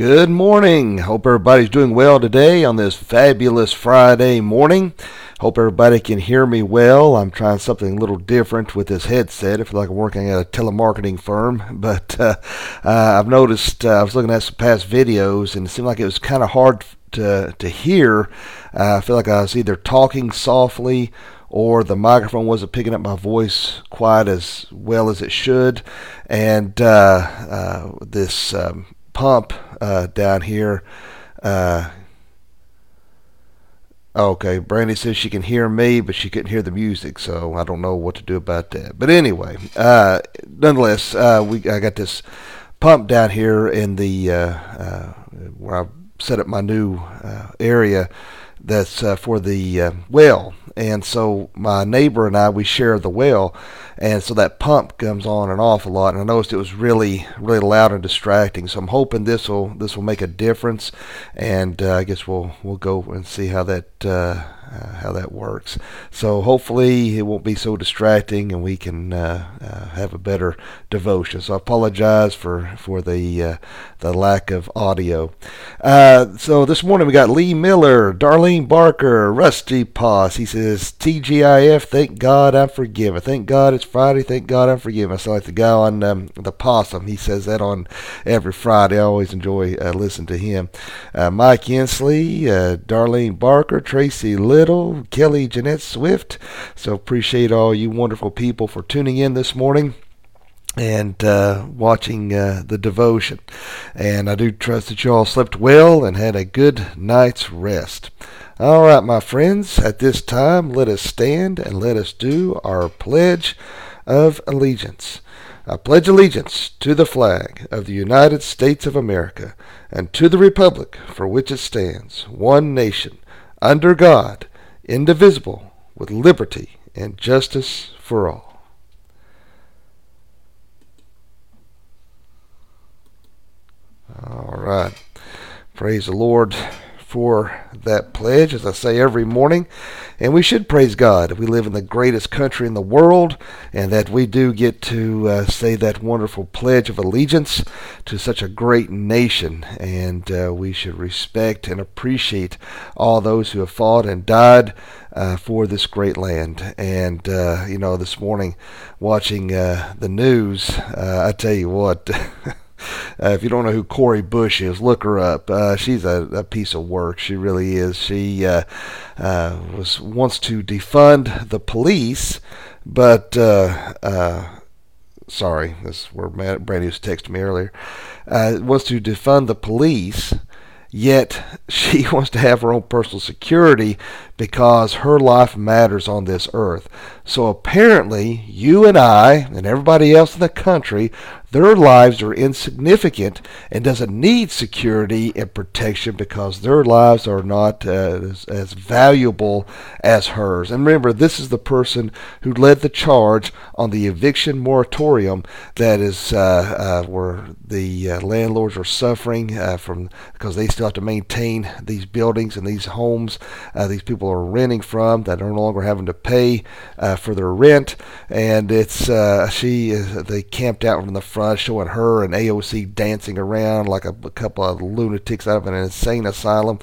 Good morning. Hope everybody's doing well today on this fabulous Friday morning. Hope everybody can hear me well. I'm trying something a little different with this headset. I feel like I'm working at a telemarketing firm, but uh, uh, I've noticed uh, I was looking at some past videos and it seemed like it was kind of hard to to hear. Uh, I feel like I was either talking softly or the microphone wasn't picking up my voice quite as well as it should, and uh, uh, this. Um, pump uh, down here. Uh, okay, Brandy says she can hear me, but she couldn't hear the music, so I don't know what to do about that. But anyway, uh, nonetheless, uh, we I got this pump down here in the uh, uh, where I set up my new area that's uh, for the uh, well and so my neighbor and I we share the well, and so that pump comes on and off a lot. And I noticed it was really really loud and distracting. So I'm hoping this will this will make a difference, and uh, I guess we'll we'll go and see how that. Uh, Uh, how that works. So hopefully it won't be so distracting, and we can uh, uh, have a better devotion. So I apologize for for the uh, the lack of audio. So this morning we got Lee Miller, Darlene Barker, Rusty Poss. He says TGIF. Thank God I'm forgiven. Thank God it's Friday. Thank God I'm forgiven. I sound like the guy on um, the possum. He says that on every Friday. I always enjoy listening to him. Mike Inslee, Darlene Barker, Tracy Little. Little, Kelly Jeanette Swift. So appreciate all you wonderful people for tuning in this morning and uh, watching uh, the devotion. And I do trust that you all slept well and had a good night's rest. All right, my friends, at this time, let us stand and let us do our pledge of allegiance. I pledge allegiance to the flag of the United States of America and to the republic for which it stands, one nation, under God, indivisible, with liberty and justice for all. All right. Praise the Lord for that pledge, as I say every morning. And we should praise God. We live in the greatest country in the world, and that we do get to uh, say that wonderful pledge of allegiance to such a great nation. And uh, we should respect and appreciate all those who have fought and died uh, for this great land. And, uh, you know, this morning watching uh, the news, uh, I tell you what. Uh, if you don't know who Cori Bush is, look her up. Uh, she's a, a, piece of work. She really is. She uh, uh was wants to defund the police, but uh, uh, sorry, this is where Brandy was texting me earlier. wants to defund the police, yet she wants to have her own personal security because her life matters on this earth. So apparently, you and I and everybody else in the country their lives are insignificant and doesn't need security and protection because their lives are not uh, as, as, valuable as hers. And remember, this is the person who led the charge on the eviction moratorium that is uh, uh, where the uh, landlords are suffering uh, from because they still have to maintain these buildings and these homes uh, these people are renting from that are no longer having to pay for their rent. And it's she they camped out from the front front, showing her and AOC dancing around like a, a couple of lunatics out of an insane asylum.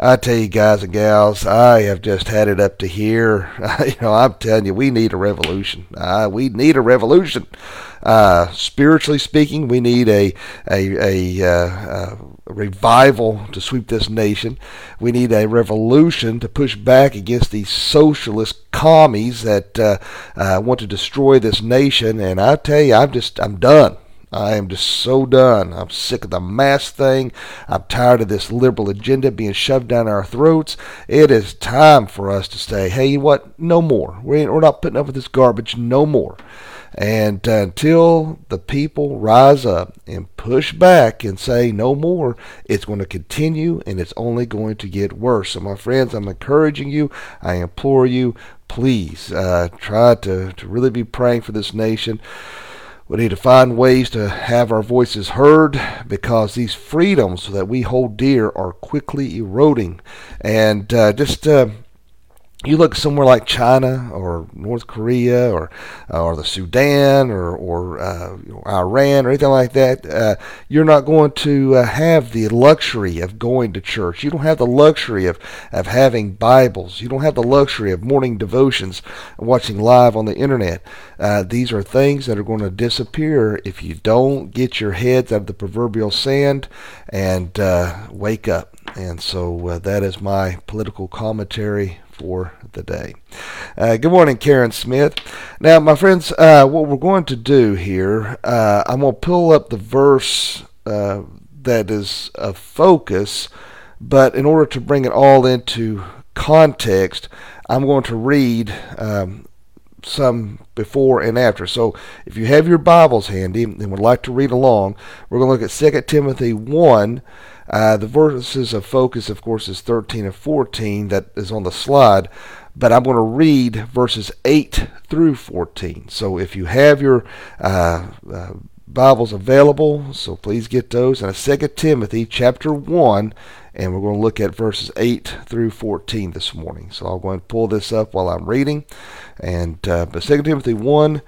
I tell you, guys and gals, I have just had it up to here. you know, I'm telling you, we need a revolution. Uh, we need a revolution. Uh, spiritually speaking, we need a a, a, uh, revival to sweep this nation. We need a revolution to push back against these socialist commies that uh, uh, want to destroy this nation. And I tell you, I'm just I'm done. I am just so done. I'm sick of the mask thing. I'm tired of this liberal agenda being shoved down our throats. It is time for us to say, hey, you what? No more. We're not putting up with this garbage no more. And until the people rise up and push back and say no more, it's going to continue and it's only going to get worse. So, my friends, I'm encouraging you, I implore you, please uh, try to, to really be praying for this nation. We need to find ways to have our voices heard because these freedoms that we hold dear are quickly eroding. And uh, just uh, you look somewhere like China or North Korea or uh, or the Sudan or or uh, Iran or anything like that, uh, you're not going to uh, have the luxury of going to church. You don't have the luxury of of having Bibles. You don't have the luxury of morning devotions, watching live on the internet. Uh, these are things that are going to disappear if you don't get your heads out of the proverbial sand and uh, wake up. And so that is my political commentary for the day. Uh, good morning, Karen Smith. Now, my friends, uh, what we're going to do here, uh, I'm going to pull up the verse uh, that is a focus, but in order to bring it all into context, I'm going to read um, some before and after. So if you have your Bibles handy and would like to read along, we're going to look at 2 Timothy 1 uh, the verses of focus, of course, is 13 and 14 that is on the slide, but I'm going to read verses 8 through 14. So if you have your uh, uh, Bibles available, so please get those. And Second Timothy chapter 1, and we're going to look at verses 8 through 14 this morning. So I'll go and pull this up while I'm reading. And uh, but 2 Timothy 1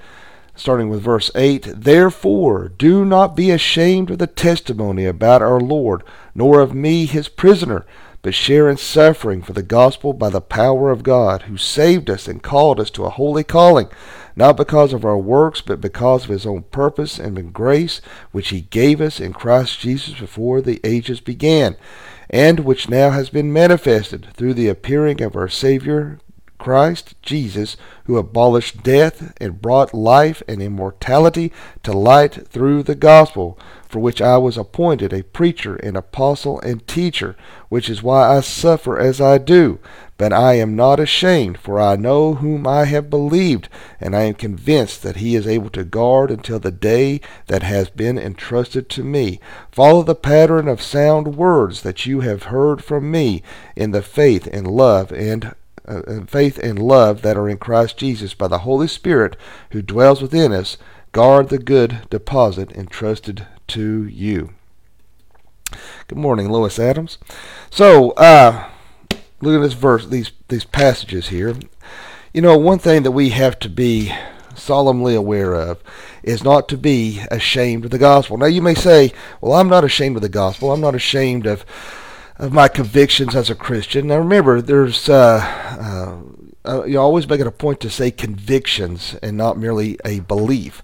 starting with verse 8 Therefore, do not be ashamed of the testimony about our Lord, nor of me his prisoner, but share in suffering for the gospel by the power of God, who saved us and called us to a holy calling, not because of our works, but because of his own purpose and grace, which he gave us in Christ Jesus before the ages began, and which now has been manifested through the appearing of our Savior Christ Jesus, who abolished death and brought life and immortality to light through the gospel, for which I was appointed a preacher and apostle and teacher, which is why I suffer as I do. But I am not ashamed, for I know whom I have believed, and I am convinced that he is able to guard until the day that has been entrusted to me. Follow the pattern of sound words that you have heard from me in the faith and love and uh, faith and love that are in Christ Jesus by the Holy Spirit who dwells within us, guard the good deposit entrusted to you. Good morning, Lois Adams. So, uh, look at this verse, these these passages here. You know, one thing that we have to be solemnly aware of is not to be ashamed of the gospel. Now, you may say, "Well, I'm not ashamed of the gospel. I'm not ashamed of." Of my convictions as a Christian. Now remember, there's uh, uh, uh, you always make it a point to say convictions and not merely a belief.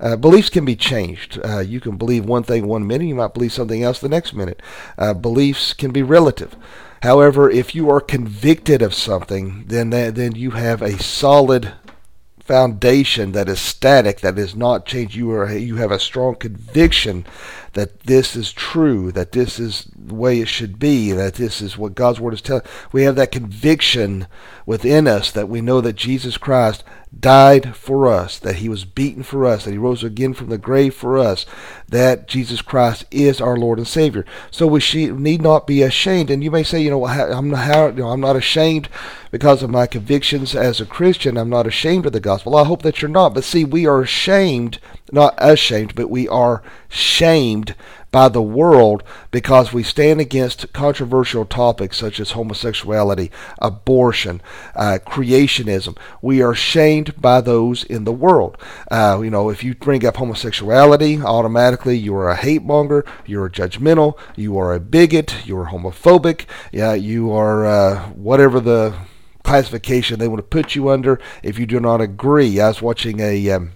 Uh, beliefs can be changed. Uh, you can believe one thing one minute, you might believe something else the next minute. Uh, beliefs can be relative. However, if you are convicted of something, then that, then you have a solid foundation that is static, that is not changed. You are you have a strong conviction that this is true, that this is the way it should be, that this is what God's word is telling. We have that conviction within us that we know that Jesus Christ died for us, that he was beaten for us, that he rose again from the grave for us, that Jesus Christ is our Lord and Savior. So we need not be ashamed. And you may say, you know, I'm not, you know, I'm not ashamed because of my convictions as a Christian. I'm not ashamed of the gospel. I hope that you're not. But see, we are ashamed, not ashamed, but we are shamed by the world because we stand against controversial topics such as homosexuality, abortion, uh, creationism. We are shamed by those in the world. Uh, you know, if you bring up homosexuality, automatically you are a hate monger, you're judgmental, you are a bigot, you're homophobic, yeah, you are uh, whatever the classification they want to put you under if you do not agree. I was watching a um,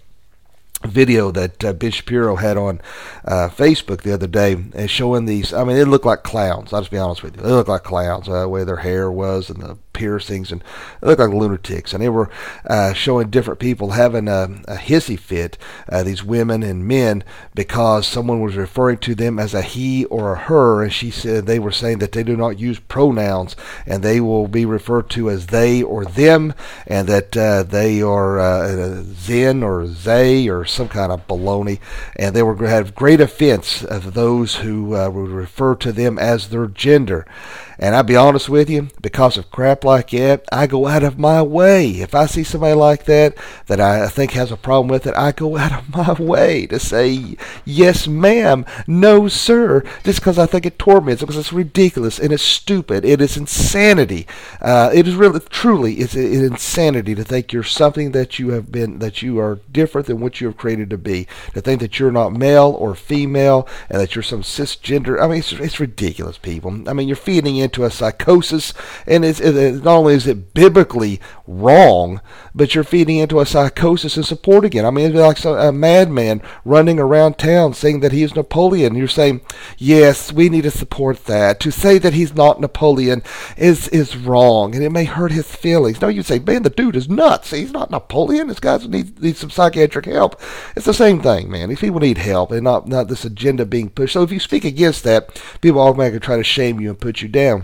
video that uh, Ben Shapiro had on uh, Facebook the other day and showing these. I mean, it looked like clowns. I'll just be honest with you. They looked like clowns, uh, the way their hair was and the piercings, and looked like lunatics. And they were uh, showing different people having a, a hissy fit, uh, these women and men, because someone was referring to them as a he or a her. And she said they were saying that they do not use pronouns and they will be referred to as they or them, and that uh, they are uh, zen or they or some kind of baloney. And they were have great offense of those who uh, would refer to them as their gender. And I'll be honest with you, because of crap like that, I go out of my way. If I see somebody like that that I think has a problem with it, I go out of my way to say, yes, ma'am, no, sir, just because I think it torments, because it's ridiculous and it's stupid. It is insanity. Uh, it is really, truly, it's, it's insanity to think you're something that you have been, that you are different than what you have created to be. To think that you're not male or female and that you're some cisgender. I mean, it's, it's ridiculous, people. I mean, you're feeding into a psychosis, and it's, it, not only is it biblically wrong, but you're feeding into a psychosis and support again. I mean, it's like a madman running around town saying that he is Napoleon. You're saying, yes, we need to support that. To say that he's not Napoleon is is wrong, and it may hurt his feelings. No, you say, man, the dude is nuts. He's not Napoleon. This guy needs, needs some psychiatric help. It's the same thing, man. These people need help, and not not this agenda being pushed. So if you speak against that, people automatically try to shame you and put you down.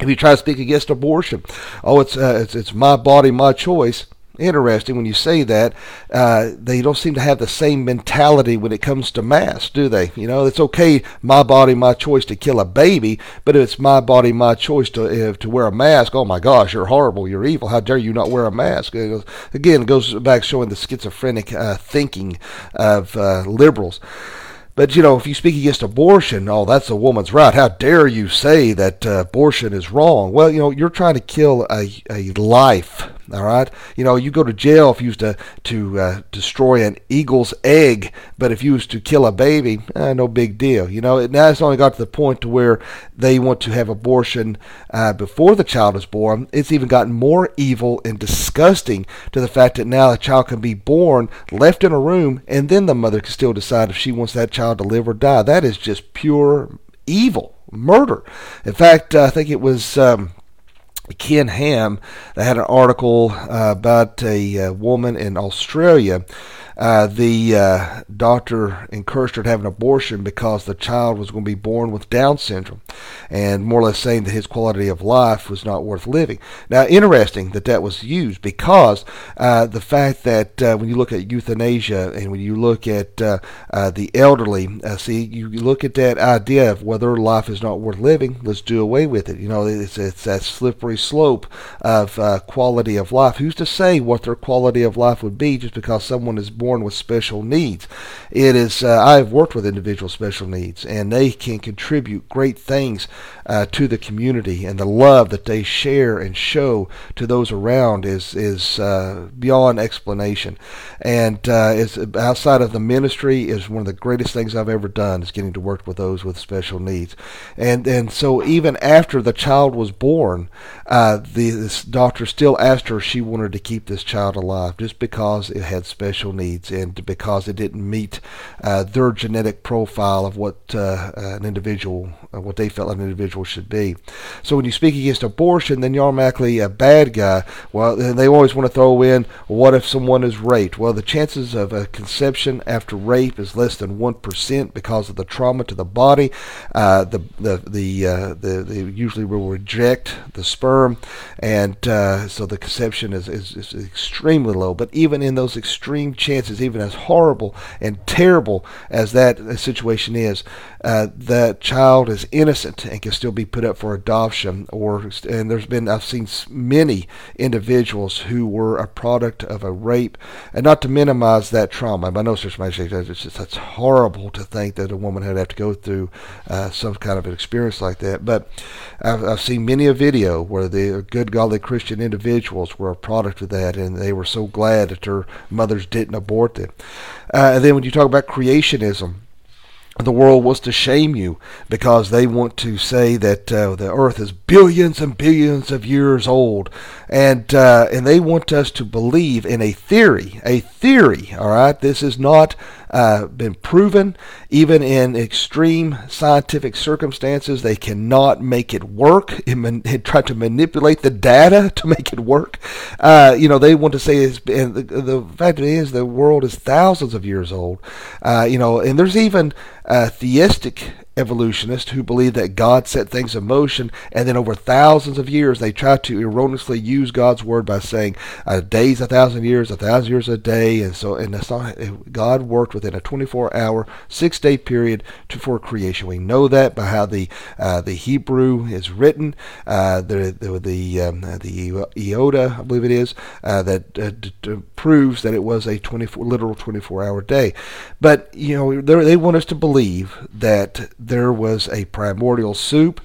If you try to speak against abortion, oh, it's uh, it's it's my body, my choice interesting when you say that. Uh, they don't seem to have the same mentality when it comes to mass, do they? You know, it's okay, my body, my choice to kill a baby, but if it's my body, my choice to to wear a mask, oh my gosh, you're horrible, you're evil. How dare you not wear a mask? It goes, again, it goes back showing the schizophrenic uh, thinking of uh, liberals. But you know, if you speak against abortion, oh, that's a woman's right. How dare you say that uh, abortion is wrong? Well, you know, you're trying to kill a, a life all right, you know you go to jail if you used to to uh, destroy an eagle's egg, but if you was to kill a baby, eh, no big deal. You know now it's only got to the point to where they want to have abortion uh, before the child is born. It's even gotten more evil and disgusting to the fact that now a child can be born, left in a room, and then the mother can still decide if she wants that child to live or die. That is just pure evil, murder. In fact, uh, I think it was. Um, Ken Ham that had an article uh, about a, a, uh, woman in Australia uh, the uh, doctor encouraged her to have an abortion because the child was going to be born with Down syndrome, and more or less saying that his quality of life was not worth living. Now, interesting that that was used because uh, the fact that uh, when you look at euthanasia and when you look at uh, the elderly, see, you look at that idea of whether life is not worth living, let's do away with it. You know, it's, it's that slippery slope of quality of life. Who's to say what their quality of life would be just because someone is born with special needs. It is uh, I've worked with individuals special needs, and they can contribute great things uh, to the community, and the love that they share and show to those around is is uh, beyond explanation. And uh, is outside of the ministry is one of the greatest things I've ever done is getting to work with those with special needs. And and so even after the child was born, uh, the this doctor still asked her if she wanted to keep this child alive just because it had special needs and because it didn't meet uh, their genetic profile of what uh, an individual, uh, what they felt an individual should be. So when you speak against abortion, then you're automatically a bad guy. Well, they always want to throw in, what if someone is raped? Well, the chances of a conception after rape is less than one percent because of the trauma to the body. Uh, the the the, uh, the they usually will reject the sperm, and uh, so the conception is, is, is extremely low. But even in those extreme chances is even as horrible and terrible as that situation is, uh, that child is innocent and can still be put up for adoption. Or and there's been I've seen many individuals who were a product of a rape, and not to minimize that trauma. I know there's somebody it's just that's horrible to think that a woman had have to go through uh, some kind of an experience like that. But I've, I've seen many a video where the good godly Christian individuals were a product of that, and they were so glad that their mothers didn't abort Uh, and then when you talk about creationism the world wants to shame you because they want to say that uh, the earth is billions and billions of years old. And uh, and they want us to believe in a theory a theory all right? This is not uh, been proven. Even in extreme scientific circumstances, they cannot make it work. It, try to manipulate the data to make it work. Uh, you know, they want to say it's, the, the fact is, the world is thousands of years old. Uh, you know, and there's even uh, theistic evolutionists who believe that God set things in motion, and then over thousands of years they try to erroneously use God's word by saying a day's a thousand years, a thousand years a day, and so and that's not God worked within a 24-hour, six-day period to, for creation. We know that by how the uh, the Hebrew is written, uh, the the the, um, the Iota, I believe it is, uh, that uh, d- d- proves that it was a 24 literal 24-hour day. But you know they want us to believe that there was a primordial soup,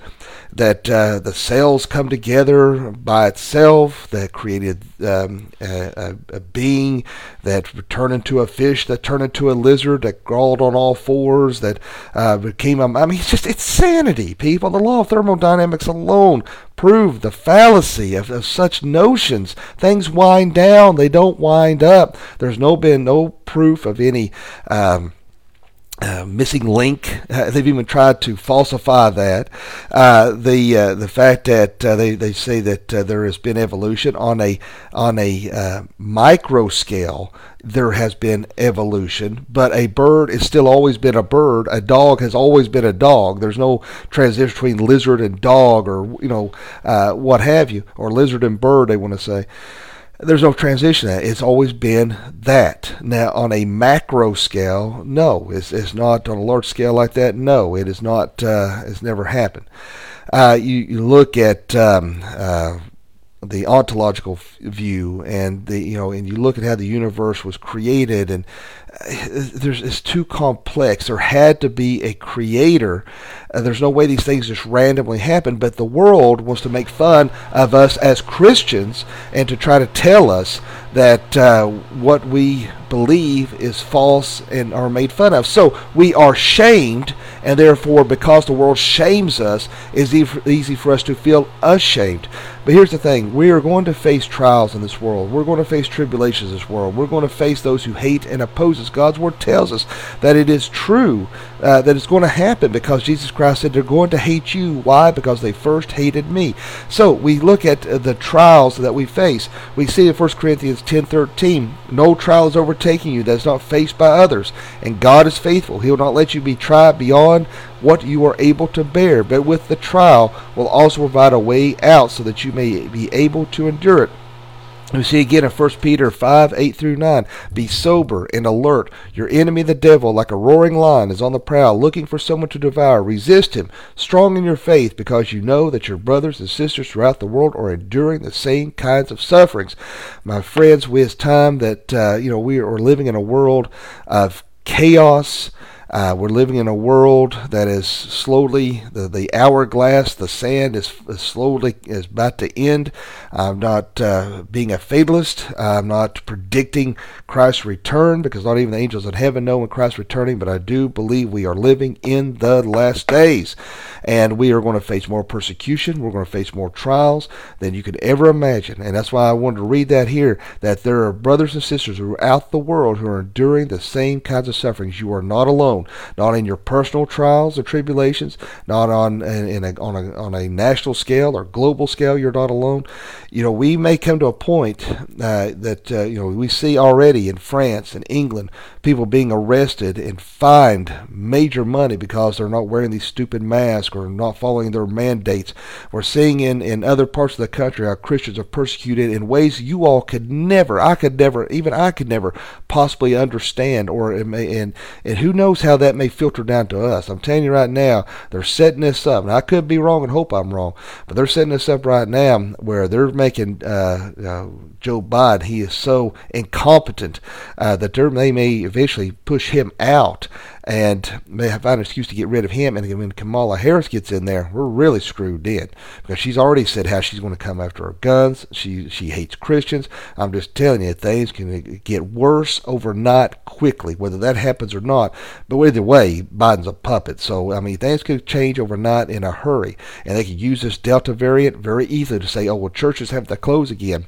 that uh, the cells come together by itself, that created um, a, a, being that turned into a fish, that turned into a lizard, that crawled on all fours, that uh, became a. I mean, it's just it's sanity, people. The law of thermodynamics alone prove the fallacy of, of such notions. Things wind down; they don't wind up. There's no been no proof of any. Um, uh, missing link. Uh, they've even tried to falsify that. Uh, the uh, the fact that uh, they, they say that there has been evolution on a on a micro scale. There has been evolution, but a bird has still always been a bird. A dog has always been a dog. There's no transition between lizard and dog, or you know what have you, or lizard and bird. They want to say there's no transition. It's always been that. Now, on a macro scale, no, it's, it's not on a large scale like that. No, it is not. Uh, it's never happened. Uh, you, you, look at um, uh, the ontological view, and the you know, and you look at how the universe was created, and there's it's too complex. There had to be a creator. Uh, there's no way these things just randomly happen. But the world wants to make fun of us as Christians and to try to tell us that uh, what we believe is false and are made fun of. So we are shamed, and therefore, because the world shames us, it's easy for us to feel ashamed. But here's the thing we are going to face trials in this world. We're going to face tribulations in this world. We're going to face those who hate and oppose us. God's Word tells us that it is true, uh, that it's going to happen because Jesus Christ said they're going to hate you. Why? Because they first hated me. So we look at uh, the trials that we face. We see in 1 Corinthians 10:13, no trial is overtaking you that is not faced by others, and God is faithful. He will not let you be tried beyond what you are able to bear, but with the trial will also provide a way out so that you may be able to endure it. We see again in 1 Peter 5, 8 through 9. Be sober and alert. Your enemy, the devil, like a roaring lion, is on the prowl, looking for someone to devour. Resist him, strong in your faith, because you know that your brothers and sisters throughout the world are enduring the same kinds of sufferings. My friends, it's time that, uh, you know, we are living in a world of chaos uh, we're living in a world that is slowly the, the hourglass, the sand is, is slowly is about to end. I'm not uh, being a fatalist. I'm not predicting Christ's return because not even the angels in heaven know when Christ's returning. But I do believe we are living in the last days, and we are going to face more persecution. We're going to face more trials than you could ever imagine, and that's why I wanted to read that here. That there are brothers and sisters throughout the world who are enduring the same kinds of sufferings. You are not alone alone, not in your personal trials or tribulations, not on in a, on a on a national scale or global scale. You're not alone. You know, we may come to a point uh, that uh, you know we see already in France and England people being arrested and fined major money because they're not wearing these stupid masks or not following their mandates. We're seeing in in other parts of the country how Christians are persecuted in ways you all could never, I could never, even I could never possibly understand or and and who knows how that may filter down to us. I'm telling you right now, they're setting this up. And I could be wrong and hope I'm wrong, but they're setting this up right now where they're making uh, uh, Joe Biden, he is so incompetent uh, that they may eventually push him out and may find an excuse to get rid of him. And when Kamala Harris gets in there, we're really screwed in because she's already said how she's going to come after our guns. She she hates Christians. I'm just telling you, things can get worse overnight quickly, whether that happens or not. But either way, Biden's a puppet. So I mean, things could change overnight in a hurry, and they could use this Delta variant very easily to say, oh well, churches have to close again.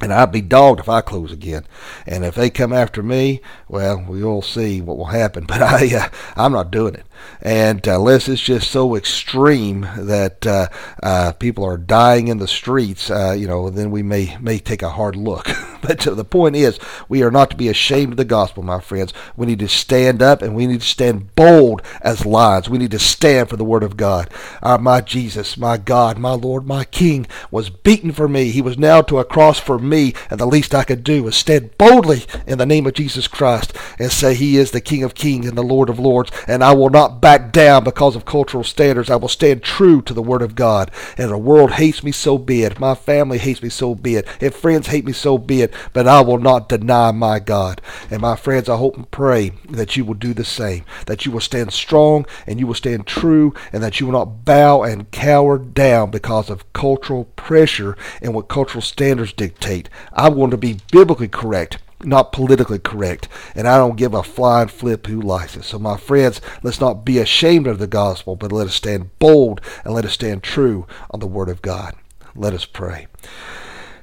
And I'd be dogged if I close again. And if they come after me, well, we'll see what will happen. But I, uh, I'm not doing it. And uh, unless it's just so extreme that uh, uh, people are dying in the streets, uh, you know, then we may may take a hard look. But the point is, we are not to be ashamed of the gospel, my friends. We need to stand up and we need to stand bold as lions. We need to stand for the word of God. Our, my Jesus, my God, my Lord, my King was beaten for me. He was nailed to a cross for me, and the least I could do was stand boldly in the name of Jesus Christ and say He is the King of kings and the Lord of lords, and I will not back down because of cultural standards. I will stand true to the word of God. And the world hates me, so be it. My family hates me, so be it. If friends hate me, so be it but I will not deny my God. And my friends, I hope and pray that you will do the same, that you will stand strong and you will stand true, and that you will not bow and cower down because of cultural pressure and what cultural standards dictate. I want to be biblically correct not politically correct, and I don't give a flying flip who likes it. So, my friends, let's not be ashamed of the gospel, but let us stand bold and let us stand true on the Word of God. Let us pray.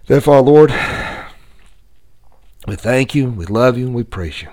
Therefore, Lord, we thank you, we love you, and we praise you.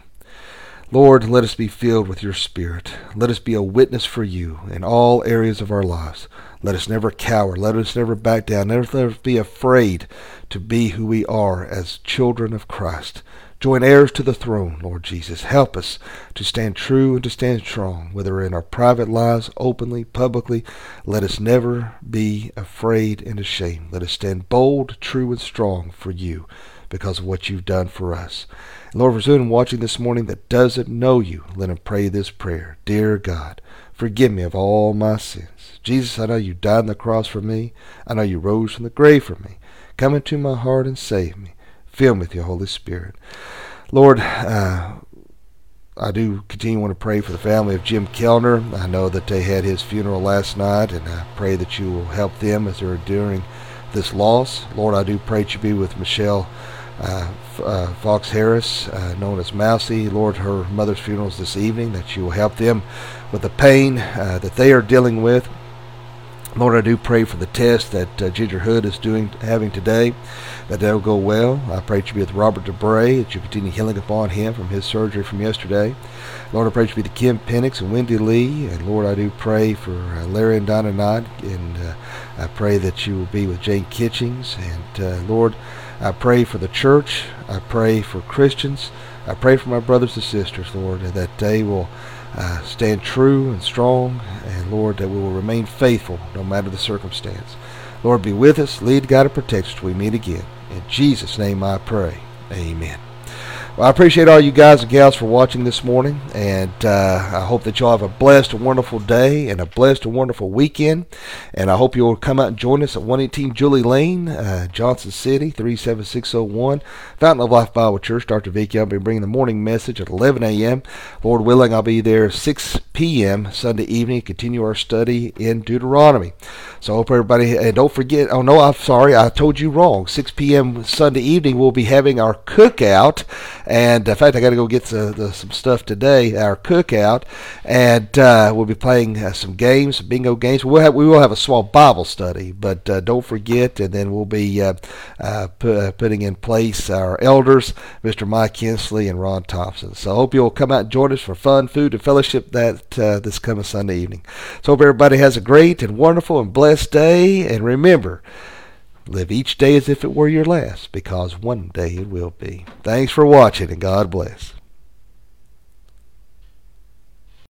Lord, let us be filled with your Spirit. Let us be a witness for you in all areas of our lives. Let us never cower. Let us never back down. Never us be afraid to be who we are as children of Christ. Join heirs to the throne, Lord Jesus. Help us to stand true and to stand strong, whether in our private lives, openly, publicly. Let us never be afraid and ashamed. Let us stand bold, true, and strong for you because of what you've done for us. And Lord, for someone watching this morning that doesn't know you, let him pray this prayer. Dear God, forgive me of all my sins. Jesus, I know you died on the cross for me. I know you rose from the grave for me. Come into my heart and save me. Fill me with your Holy Spirit. Lord, uh, I do continue want to pray for the family of Jim Kellner. I know that they had his funeral last night, and I pray that you will help them as they're enduring this loss. Lord, I do pray that you be with Michelle Fox Harris, uh, known as Mousy. Lord, her mother's funeral is this evening, that you will help them with the pain uh, that they are dealing with. Lord, I do pray for the test that uh, Ginger Hood is doing, having today, that they'll go well. I pray that you be with Robert DeBray, that you continue healing upon him from his surgery from yesterday. Lord, I pray that you be the Kim Penix and Wendy Lee, and Lord, I do pray for uh, Larry and Donna Knott, and uh, I pray that you will be with Jane Kitchings, and uh, Lord, I pray for the church. I pray for Christians. I pray for my brothers and sisters, Lord, that they will uh, stand true and strong, and Lord, that we will remain faithful no matter the circumstance. Lord, be with us, lead, guide, and protect us till we meet again. In Jesus' name I pray. Amen. Well, I appreciate all you guys and gals for watching this morning, and uh, I hope that y'all have a blessed and wonderful day and a blessed and wonderful weekend. And I hope you'll come out and join us at 118 Julie Lane, uh, Johnson City, 37601, Fountain of Life Bible Church. Dr. Vicky, I'll be bringing the morning message at 11 a.m. Lord willing, I'll be there 6 p.m. Sunday evening, continue our study in Deuteronomy. So I hope everybody, and don't forget, oh no, I'm sorry, I told you wrong. 6 p.m. Sunday evening, we'll be having our cookout and in fact, I got to go get the, the, some stuff today, our cookout, and uh, we'll be playing uh, some games, bingo games. We'll have, we will have a small Bible study, but uh, don't forget, and then we'll be uh, uh, pu- uh, putting in place our elders, Mr. Mike Hensley and Ron Thompson. So I hope you'll come out and join us for fun, food, and fellowship that this coming Sunday evening. So hope everybody has a great and wonderful and blessed day, and remember, Live each day as if it were your last, because one day it will be. Thanks for watching, and God bless.